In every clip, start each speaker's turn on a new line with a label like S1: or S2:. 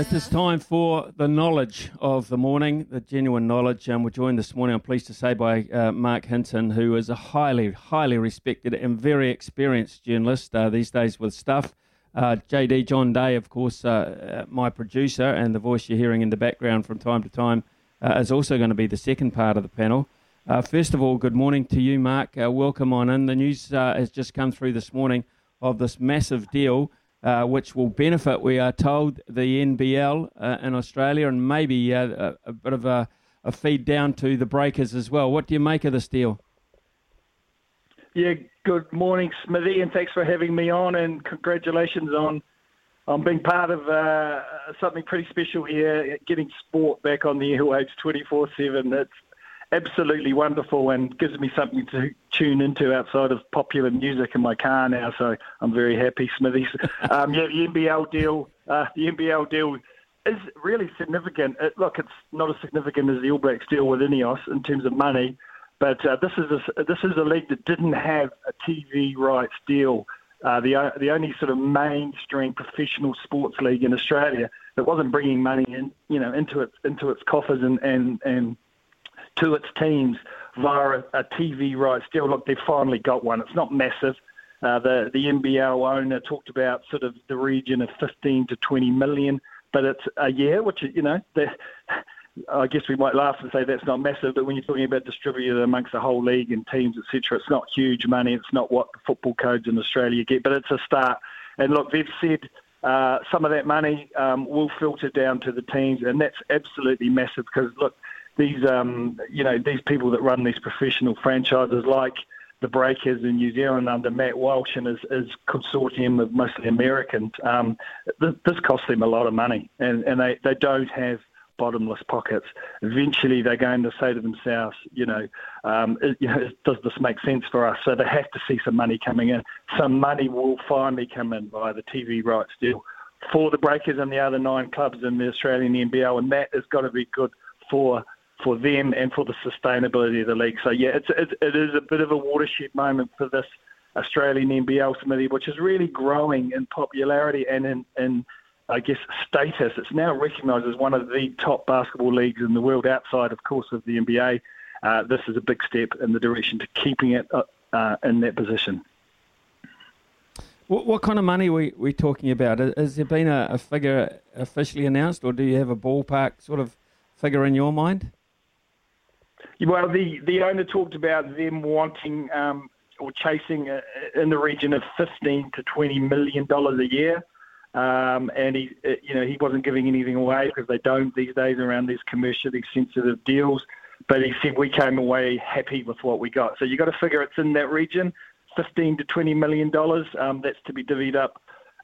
S1: It is time for the knowledge of the morning, the genuine knowledge. And we're joined this morning, I'm pleased to say, by uh, Mark Hinton, who is a highly, highly respected and very experienced journalist uh, these days with stuff. Uh, JD John Day, of course, uh, uh, my producer, and the voice you're hearing in the background from time to time uh, is also going to be the second part of the panel. first of all, good morning to you, Mark. welcome on in. The news has just come through this morning of this massive deal uh, which will benefit, we are told, the NBL uh, in Australia and maybe uh, a, a, bit of a, a, feed down to the breakers as well. What do you make of this deal?
S2: Yeah, good morning, Smithy, and thanks for having me on, and congratulations on on being part of uh, something pretty special here, getting sport back on the airwaves 24/7. It's absolutely wonderful and gives me something to tune into outside of popular music in my car now. So I'm very happy, Smithies. um, yeah, the NBL deal, uh, the NBL deal is really significant. It, look, it's not as significant as the All Blacks deal with Ineos in terms of money, but uh, this is a, this is a league that didn't have a TV rights deal. Uh, the the only sort of mainstream professional sports league in Australia that wasn't bringing money in, you know, into its into its coffers and and and to its teams via a, TV rights deal. Look, they've finally got one. It's not massive. Uh, the the NBL owner talked about sort of the region of 15 to 20 million, but it's a year, which you know, I guess we might laugh and say that's not massive, but when you're talking about distributed amongst the whole league and teams, etc., it's not huge money. It's not what the football codes in Australia get, but it's a start. And look, they've said uh, some of that money um, will filter down to the teams, and that's absolutely massive because look these um, you know these people that run these professional franchises like the Breakers in New Zealand under Matt Walsh and his, his consortium of mostly Americans, um, this, this costs them a lot of money, and, and they, they don't have bottomless pockets. Eventually, they're going to say to themselves, you know, um, it, you know, does this make sense for us? So they have to see some money coming in. Some money will finally come in via the TV rights deal for the Breakers and the other nine clubs in the Australian NBL, and that has got to be good for for them and for the sustainability of the league. So yeah, it's, it's it is a bit of a watershed moment for this Australian NBL committee, which is really growing in popularity and in, in I guess status. It's now recognised as one of the top basketball leagues in the world, outside, of course, of the NBA. Uh, this is a big step in the direction to keeping it uh, uh, in that position.
S1: What, what, kind of money are we we talking about? Has there been a, a figure officially announced, or do you have a ballpark sort of figure in your mind?
S2: Well, the, the owner talked about them wanting um, or chasing uh, in the region of 15 to 20 million dollars a year. Um, and he, uh, you know, he wasn't giving anything away because they don't these days around these commercially sensitive deals. But he said we came away happy with what we got. So you got to figure it's in that region, 15 to 20 million dollars. Um, that's to be divvied up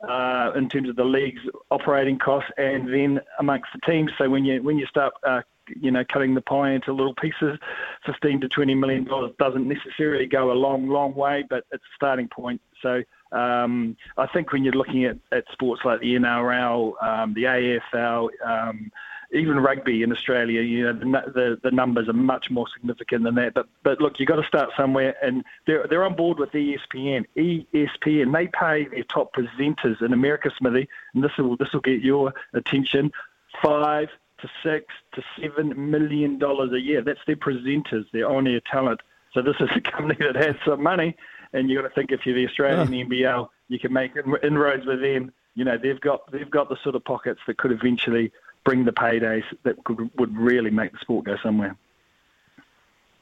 S2: uh, in terms of the league's operating costs and then amongst the teams. So when you when you start uh, you know, cutting the pie into little pieces, 15 to 20 million dollars doesn't necessarily go a long, long way, but it's a starting point. So um, I think when you're looking at, at sports like the NRL, um, the AFL, um, even rugby in Australia, you know, the, the, the numbers are much more significant than that. But but look, you've got to start somewhere, and they're they're on board with ESPN. ESPN they pay their top presenters in America, Smithy, and this will this will get your attention. Five to six to seven million dollars a year. That's their presenters, their on-air talent. So this is a company that has some money, and you got to think if you're the Australian
S1: Yeah.
S2: NBL, you can make inroads with them. You know, they've got they've got the sort of pockets that could eventually bring the paydays that could, would really make the sport go somewhere.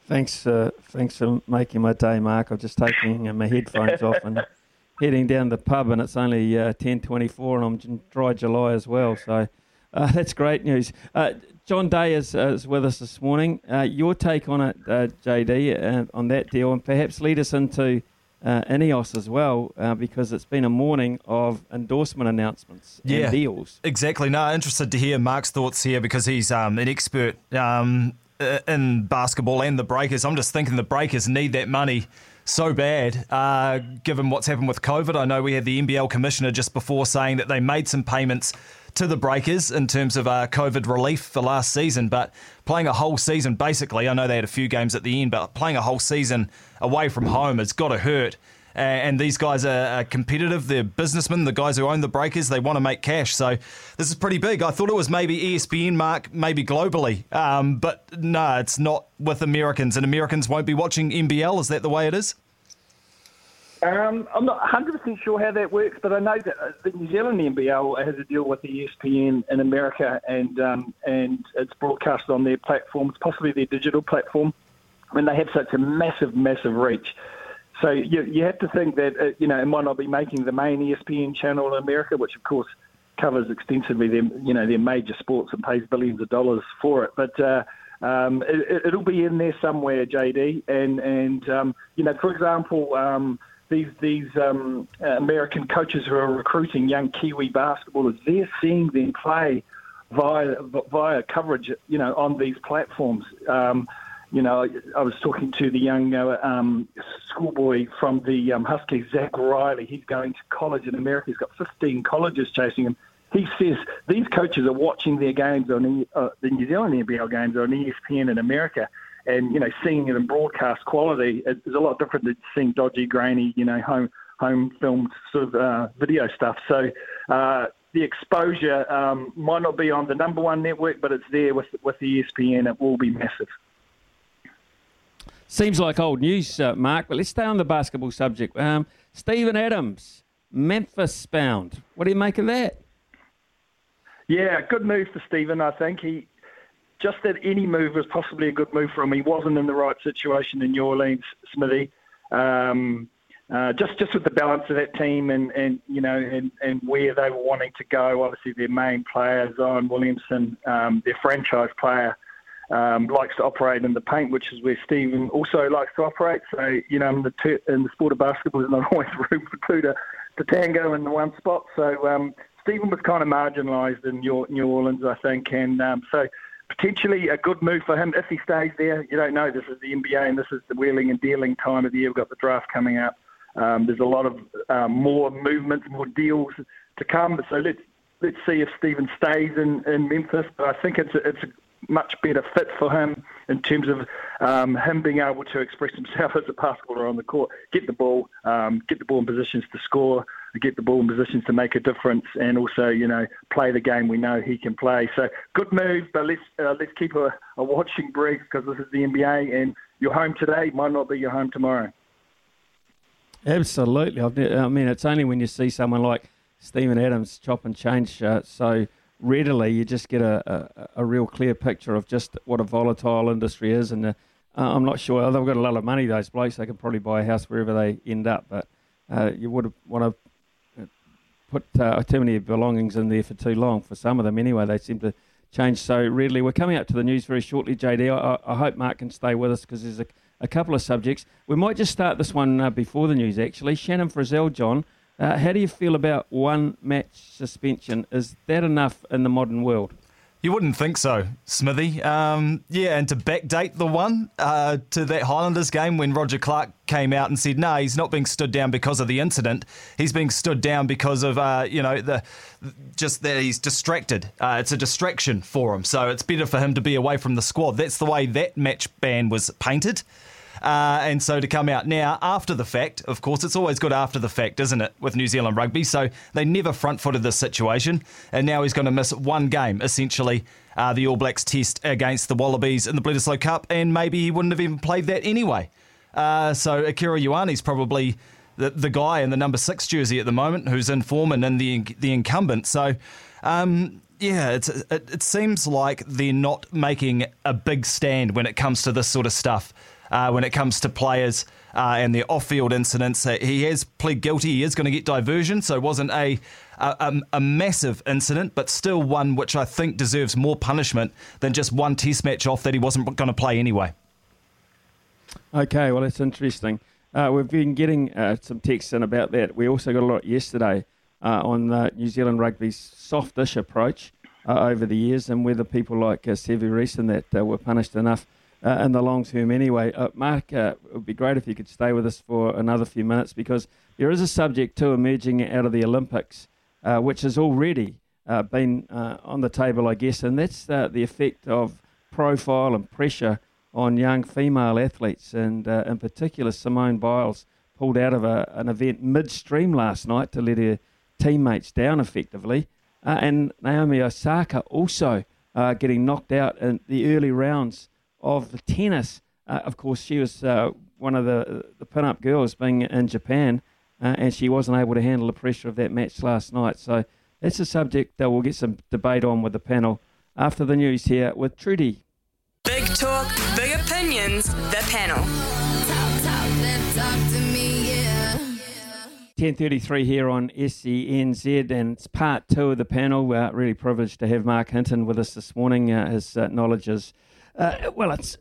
S1: Thanks, uh, thanks for making my day, Mark. I'm just taking uh, my headphones off and heading down the pub, and it's only uh, 10:24, and I'm in dry July as well. So uh, that's great news. Uh, John Day is, uh, is with us this morning. Uh, your take on it, uh, JD, uh, on that deal, and perhaps lead us into uh, Ineos as well, uh, because it's been a morning of endorsement announcements
S3: Yeah.
S1: and deals.
S3: Exactly. No, interested to hear Mark's thoughts here because he's um, an expert um, in basketball and the Breakers. I'm just thinking the Breakers need that money so bad, uh, given what's happened with COVID. I know we had the NBL commissioner just before saying that they made some payments to the Breakers in terms of uh, COVID relief for last season, but playing a whole season, basically, I know they had a few games at the end, but playing a whole season away from home has got to hurt. And these guys are, are competitive. They're businessmen. The guys who own the breakers, they want to make cash. So this is pretty big. I thought it was maybe ESPN, Mark, maybe globally, um, but no, it's not with Americans, and Americans won't be watching NBL. Is that the way it is?
S2: Um, I'm not 100% sure how that works, but I know that uh, the New Zealand NBL has a deal with ESPN in America, and um, and it's broadcast on their platforms, possibly their digital platform. When they have such a massive, massive reach, so you you have to think that uh, you know it might not be making the main ESPN channel in America, which of course covers extensively their you know their major sports and pays billions of dollars for it, but. Uh, um, it, it'll be in there somewhere, JD, and and um, you know, for example, um, these these um, uh, American coaches who are recruiting young Kiwi basketballers, they're seeing them play via via coverage, you know, on these platforms. Um, you know, I was talking to the young uh, um, schoolboy from the um, Huskies, Zach Riley. He's going to college in America. He's got 15 colleges chasing him. He says these coaches are watching their games on the, uh, the New Zealand NBL games on ESPN in America, and you know, seeing it in broadcast quality is a lot different than seeing dodgy, grainy, you know, home home filmed sort of uh, video stuff. So. Uh, the exposure um, might not be on the number one network, but it's there with with the ESPN. It will be massive.
S1: Seems like old news, uh, Mark, but let's stay on the basketball subject. Um, Steven Adams, Memphis bound. What do you make of that?
S2: Yeah, good move for Steven. I think he just that any move was possibly a good move for him. He wasn't in the right situation in New Orleans, Smithy. Um, uh, just just with the balance of that team and, and you know and, and where they were wanting to go. Obviously, their main player Zion Williamson, um, their franchise player, um, likes to operate in the paint, which is where Steven also likes to operate. So you know, in the ter- in the sport of basketball, there's not always room for two to, to tango in the one spot. So um, Steven was kind of marginalised in New, New Orleans, I think, and um, so potentially a good move for him if he stays there. You don't know. This is the NBA, and this is the wheeling and dealing time of the year. We've got the draft coming up. Um, there's a lot of um, more movements, more deals to come. So let's let's see if Steven stays in, in Memphis. But I think it's a, it's a much better fit for him in terms of um, him being able to express himself as a basketballer on the court, get the ball, um, get the ball in positions to score, get the ball in positions to make a difference, and also you know play the game we know he can play. So good move, but let's uh, let's keep a, a watching brief because this is the NBA, and your home today might not be your home tomorrow.
S1: Absolutely. I mean, it's only when you see someone like Steven Adams chop and change uh, so readily, you just get a, a, a real clear picture of just what a volatile industry is. And uh, I'm not sure they've got a lot of money. Those blokes, they can probably buy a house wherever they end up. But uh, you would want to put uh, too many belongings in there for too long. For some of them, anyway, they seem to change so readily. We're coming up to the news very shortly, JD. I, I hope Mark can stay with us because there's a, a couple of subjects. We might just start this one uh, before the news, actually. Shannon Frizell, John, uh, how do you feel about one match suspension? Is that enough in the modern world?
S3: You wouldn't think so, Smithy. Um, yeah, and to backdate the one uh, to that Highlanders game when Roger Clarke came out and said, no, he's not being stood down because of the incident. He's being stood down because of, uh, you know, the just that he's distracted. Uh, it's a distraction for him. So it's better for him to be away from the squad. That's the way that match ban was painted. Uh, and so to come out now after the fact, of course, it's always good after the fact, isn't it, with New Zealand rugby? So they never front footed this situation. And now he's going to miss one game, essentially, uh, the All Blacks test against the Wallabies in the Bledisloe Cup. And maybe he wouldn't have even played that anyway. Uh, so Akira Ioane's probably the, the guy in the number six jersey at the moment who's in form and in the the incumbent. So. Um, yeah, it, it seems like they're not making a big stand when it comes to this sort of stuff. Uh, when it comes to players uh, and their off-field incidents, uh, he has pled guilty. He is going to get diversion, so it wasn't a, a, a massive incident, but still one which I think deserves more punishment than just one Test match off that he wasn't going to play anyway.
S1: Okay, well that's interesting. Uh, we've been getting uh, some texts in about that. We also got a lot yesterday uh, on New Zealand Rugby's softish approach over the years and whether people like uh, Sevu Reece and that were punished enough uh, in the long term anyway. Uh, Mark, it would be great if you could stay with us for another few minutes because there is a subject too emerging out of the Olympics, which has already been on the table, I guess, and that's the effect of profile and pressure on young female athletes, and uh, in particular, Simone Biles pulled out of a, an event midstream last night to let her teammates down effectively. Uh, and Naomi Osaka also uh, getting knocked out in the early rounds of the tennis. Uh, of course, she was uh, one of the, the pin-up girls being in Japan, uh, and she wasn't able to handle the pressure of that match last night. So that's a subject that we'll get some debate on with the panel after the news here with Trudy.
S4: Big talk, big opinions, the panel. Talk, talk,
S1: talk 10.33 here on SENZ, and it's part two of the panel. We're really privileged to have Mark Hinton with us this morning. Uh, his uh, knowledge is, uh, well, it's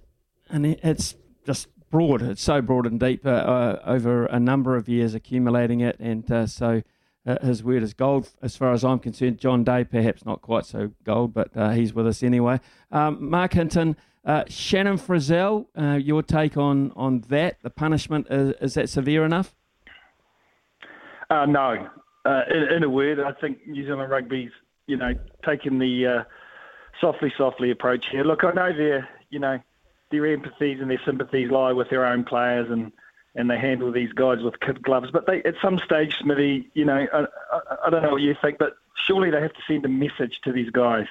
S1: and it's just broad. It's so broad and deep uh, uh, over a number of years, accumulating it, and uh, so his word is gold as far as I'm concerned. John Day, perhaps not quite so gold, but he's with us anyway. Um, Mark Hinton, Shannon Frizell, your take on, on that? The punishment, is, is that severe enough?
S2: Uh, no. Uh, in, in, a word, I think New Zealand rugby's, you know, taking the uh, softly, softly approach here. Look, I know their, you know, their empathies and their sympathies lie with their own players and, and they handle these guys with kid gloves. But they, at some stage, Smithy, you know, I, I, I don't know what you think, but surely they have to send a message to these guys.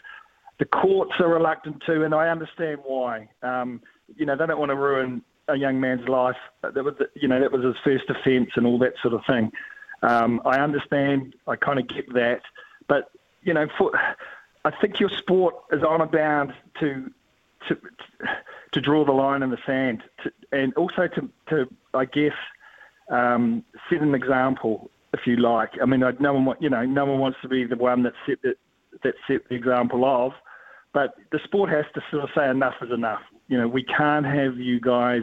S2: The courts are reluctant to, and I understand why. Um, you know, they don't want to ruin a young man's life. That was, you know, that was his first offence and all that sort of thing. Um, I understand. I kind of get that, but you know, for, I think your sport is on a bound to to to draw the line in the sand, to, and also to to I guess um, set an example, if you like. I mean, no one you know, no one wants to be the one that set the, that set the example of, but the sport has to sort of say enough is enough. You know, we can't have you guys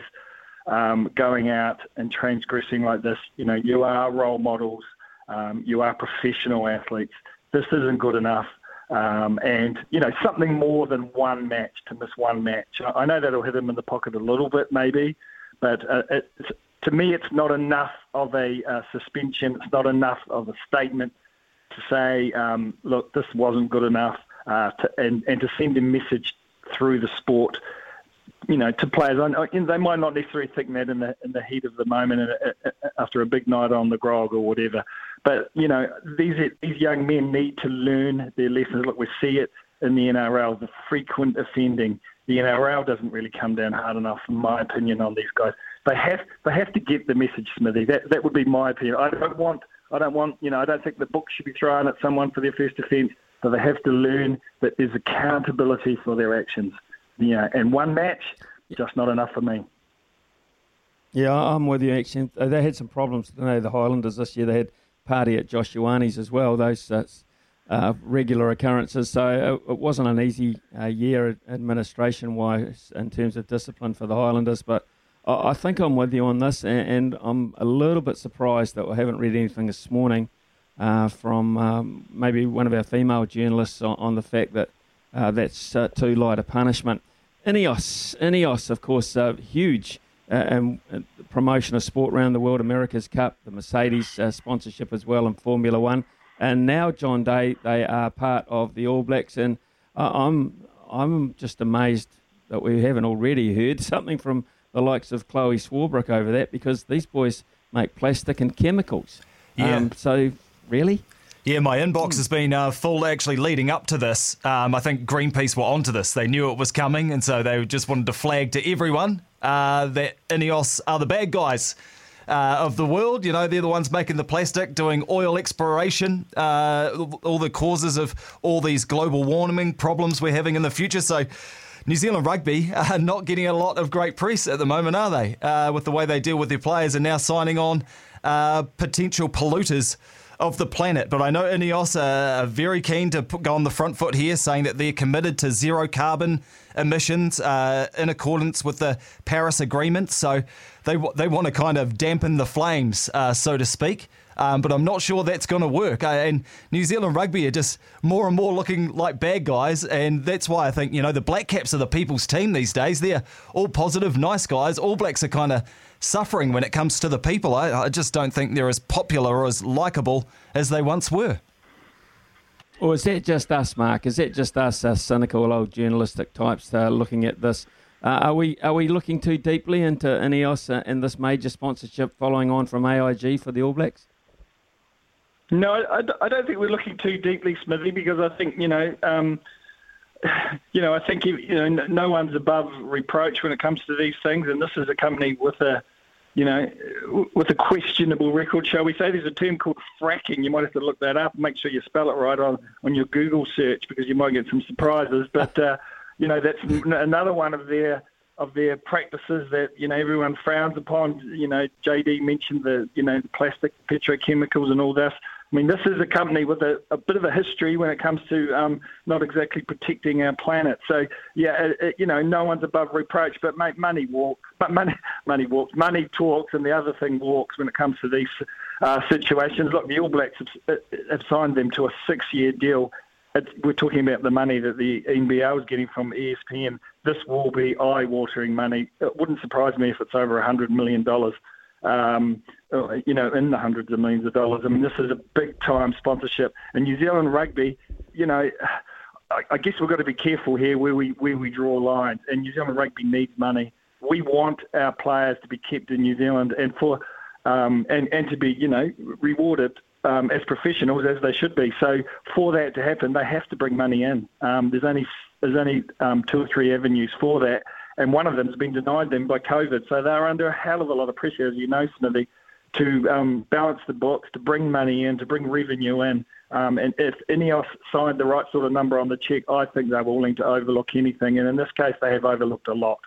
S2: um, going out and transgressing like this. You know, you are role models, um, you are professional athletes. This isn't good enough. Um, and, you know, something more than one match to miss one match. I know that'll hit him in the pocket a little bit, maybe, but uh, to me, it's not enough of a uh, suspension. It's not enough of a statement to say, um, look, this wasn't good enough, uh, to, and, and to send a message through the sport you know, to players. They might not necessarily think that in the in the heat of the moment after a big night on the grog or whatever. But you know, these these young men need to learn their lessons. Look, we see it in the NRL, the frequent offending. The NRL doesn't really come down hard enough, in my opinion, on these guys. They have they have to get the message, Smithy. That that would be my opinion. I don't want I don't want you know I don't think the book should be thrown at someone for their first offence. But they have to learn that there's accountability for their actions. Yeah, and one match, just not enough for me.
S1: Yeah, I'm with you. Actually, they had some problems. You know, the Highlanders this year they had party at Josh Ioane's as well. Those uh, uh, regular occurrences. So it, uh, it wasn't an easy uh, year administration wise in terms of discipline for the Highlanders. But I, I think I'm with you on this, and, and, I'm a little bit surprised that we haven't read anything this morning uh, from um, maybe one of our female journalists on, on the fact that uh, that's too light a punishment. Ineos, Ineos, of course, huge uh, and uh, promotion of sport around the world. America's Cup, the Mercedes uh, sponsorship as well, and Formula One, and now John Day, they are part of the All Blacks, and I'm I'm just amazed that we haven't already heard something from the likes of Chloe Swarbrick over that, because these boys make plastic and chemicals.
S3: Yeah. Um,
S1: so really.
S3: Yeah, my inbox has been uh, full actually leading up to this. Um, I think Greenpeace were onto this. They knew it was coming, and so they just wanted to flag to everyone uh, that Ineos are the bad guys. Uh, of the world, you know, they're the ones making the plastic, doing oil exploration, uh, all the causes of all these global warming problems we're having in the future. So, New Zealand rugby are not getting a lot of great press at the moment, are they? Uh, with the way they deal with their players and now signing on uh, potential polluters of the planet. But I know Ineos are very keen to put, go on the front foot here, saying that they're committed to zero carbon emissions uh, in accordance with the Paris Agreement. So they they want to kind of dampen the flames, uh, so to speak. Um, but I'm not sure that's going to work. Uh, and New Zealand rugby are just more and more looking like bad guys, and that's why I think you know the Black Caps are the people's team these days. They're all positive, nice guys. All Blacks are kind of suffering when it comes to the people. I, I just don't think they're as popular or as likable as they once were.
S1: Or is that just us, Mark? Is that just us, uh, cynical old journalistic types, uh, looking at this? Uh, are we are we looking too deeply into Ineos uh, and this major sponsorship following on from AIG for the All Blacks?
S2: No, I, I don't think we're looking too deeply, Smithy, because I think you know, um, you know, I think you know, no one's above reproach when it comes to these things, and this is a company with a you know, with a questionable record, shall we say. There's a term called fracking. You might have to look that up. And make sure you spell it right on, on your Google search because you might get some surprises. But uh, you know, that's another one of their of their practices that you know everyone frowns upon. You know, JD mentioned the you know the plastic petrochemicals and all this. I mean, this is a company with a, a bit of a history when it comes to um, not exactly protecting our planet. So, yeah, it, it, you know, no one's above reproach, but mate, money walks. But money, money walks. Money talks, and the other thing walks when it comes to these uh, situations. Look, the All Blacks have, have signed them to a six-year deal. It's, we're talking about the money that the NBL is getting from ESPN. This will be eye-watering money. It wouldn't surprise me if it's over a hundred million dollars um, you know, in the hundreds of millions of dollars. I mean, this is a big time sponsorship. And New Zealand rugby, you know, I, I guess we've got to be careful here where we where we draw lines. And New Zealand rugby needs money. We want our players to be kept in New Zealand and for um, and and to be you know rewarded um, as professionals as they should be. So for that to happen, they have to bring money in. Um, there's only there's only um, two or three avenues for that and one of them has been denied them by COVID. So they're under a hell of a lot of pressure, as you know, Smithy, to um, balance the books, to bring money in, to bring revenue in. Um, and if Ineos signed the right sort of number on the check, I think they're willing to overlook anything. And in this case, they have overlooked a lot.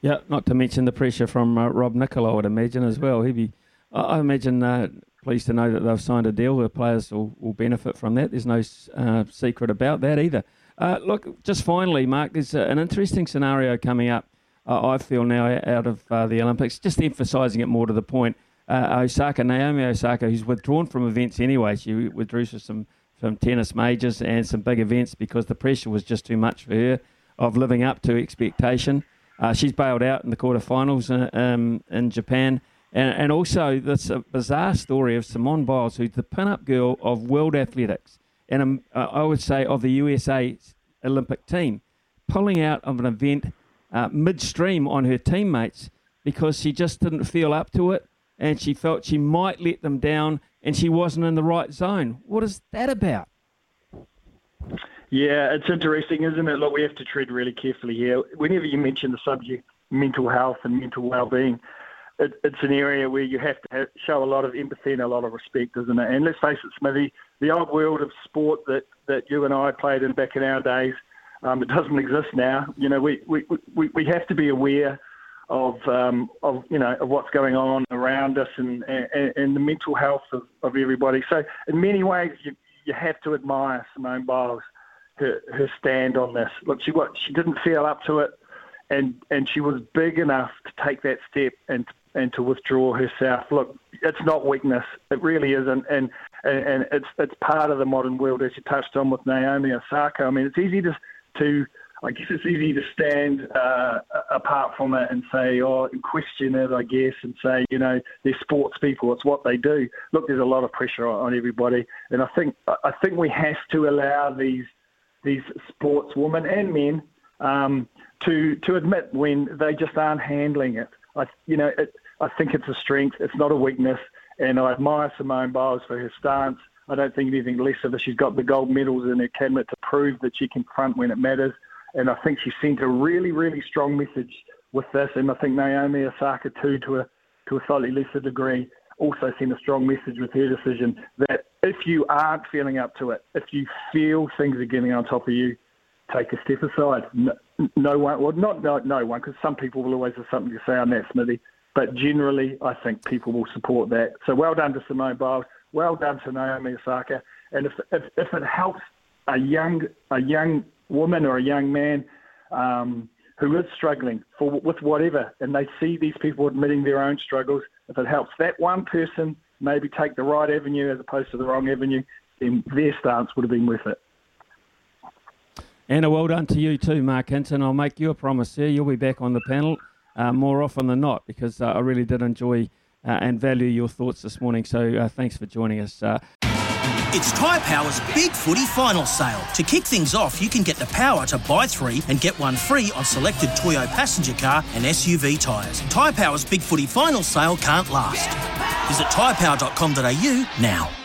S1: Yeah, not to mention the pressure from uh, Rob Nichol, I would imagine as well. He'd be, I imagine, uh, pleased to know that they've signed a deal where players will, will benefit from that. There's no uh, secret about that either. Uh, look, just finally, Mark, there's an interesting scenario coming up. Uh, I feel now out of uh, the Olympics, just emphasising it more to the point. Uh, Osaka, Naomi Osaka, who's withdrawn from events anyway. She withdrew from some from tennis majors and some big events because the pressure was just too much for her of living up to expectation. Uh, she's bailed out in the quarterfinals uh, um, in Japan. And, and also this bizarre story of Simone Biles, who's the pin-up girl of world athletics and uh, I would say of the USA Olympic team, pulling out of an event uh, midstream on her teammates because she just didn't feel up to it and she felt she might let them down and she wasn't in the right zone. What is that about?
S2: Yeah, it's interesting, isn't it? Look, we have to tread really carefully here. Whenever you mention the subject mental health and mental well-being, it, it's an area where you have to have, show a lot of empathy and a lot of respect, isn't it? And let's face it, Smithy, the old world of sport that, that you and I played in back in our days, um, it doesn't exist now. You know, we, we, we, we have to be aware of um, of you know of what's going on around us and and, and the mental health of, of everybody. So in many ways, you you have to admire Simone Biles, her her stand on this. Look, she what she didn't feel up to it, and and she was big enough to take that step and and to withdraw herself. Look, it's not weakness. It really isn't, and and, it's it's part of the modern world, as you touched on with Naomi Osaka. I mean, it's easy to to I guess it's easy to stand uh, apart from it and say, oh, question it, I guess, and say, you know, they're sports people. It's what they do. Look, there's a lot of pressure on everybody, and I think I think we have to allow these these sportswomen and men um, to to admit when they just aren't handling it. I, you know, it, I think it's a strength. It's not a weakness. And I admire Simone Biles for her stance. I don't think anything less of her. She's got the gold medals in her cabinet to prove that she can front when it matters. And I think she sent a really, really strong message with this. And I think Naomi Osaka too, to a to a slightly lesser degree, also sent a strong message with her decision that if you aren't feeling up to it, if you feel things are getting on top of you, take a step aside. No, no one, well, not no, no one, because some people will always have something to say on that, Smithy. But generally, I think people will support that. So well done to Simone Biles. Well done to Naomi Osaka. And if, if, if it helps a young a young woman or a young man um, who is struggling for with whatever, and they see these people admitting their own struggles, if it helps that one person maybe take the right avenue as opposed to the wrong avenue, then their stance would have been worth it.
S1: And a well done to you too, Mark Hinton. I'll make you a promise, here. You'll be back on the panel uh, more often than not because uh, I really did enjoy uh, and value your thoughts this morning. So uh, thanks for joining us. Uh.
S5: It's Tyre Power's Big Footy Final Sale. To kick things off, you can get the power to buy three and get one free on selected Toyo passenger car and SUV tyres. Tyre Power's Big Footy Final Sale can't last. Visit tyrepower.com.au now.